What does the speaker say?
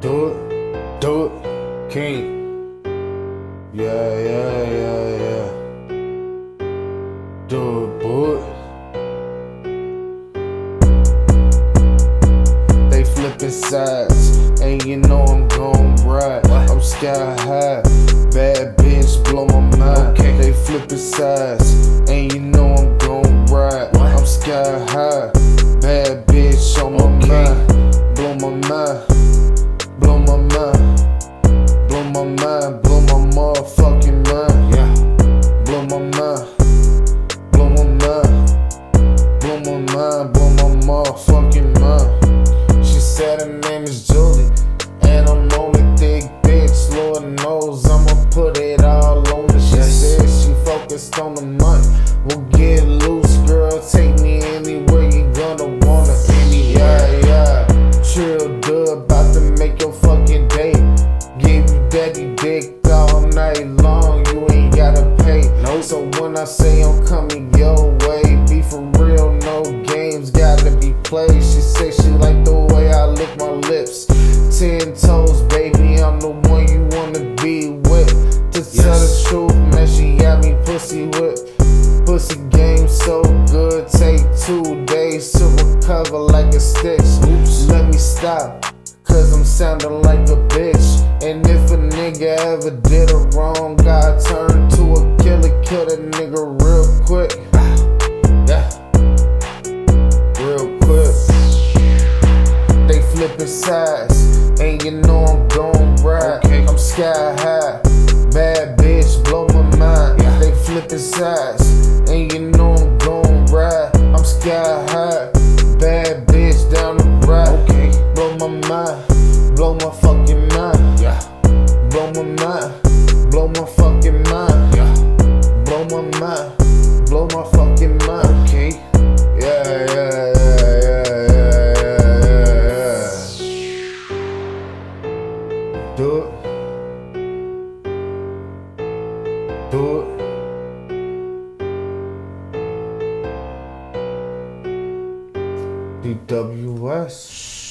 Do it, do it, King. Yeah, yeah, yeah, yeah. Do it, boy. They flipping sides, and you know I'm gon' ride. I'm sky high, bad bitch blow my mind. Okay. They flipping sides, and you know I'm gon' ride. I'm sky high, bad bitch on my okay. mind, blow my mind. Mind, blow my motherfucking mind. Yeah. Blow my mind, blow my mind, blow my mind, blow my motherfucking mind. She said her name is Julie, and I'm only thick bitch. Lord knows I'ma put it all on her. She Yes. said she focused on the money. We'll get I I'm coming your way, be for real, no games gotta be played. She say she like the way I lick my lips. Ten toes, baby, I'm the one you wanna be with. To tell the truth, man, she got me pussy whipped. Pussy game so good, take two days to recover like a stitch. Oops. Let me stop, cause I'm sounding like a bitch. And if a nigga ever did her wrong, God turn to a killer, kill that nigga flipping and you know I'm gon' ride. Okay. I'm sky high, bad bitch, blow my mind. Yeah. They flipping sides, and you know I'm gon' ride. I'm sky high, bad bitch down the ride. Okay. Blow my mind, blow my fucking mind, Yeah. blow my mind, blow my fucking mind, Yeah. blow my mind, Do it. DWS.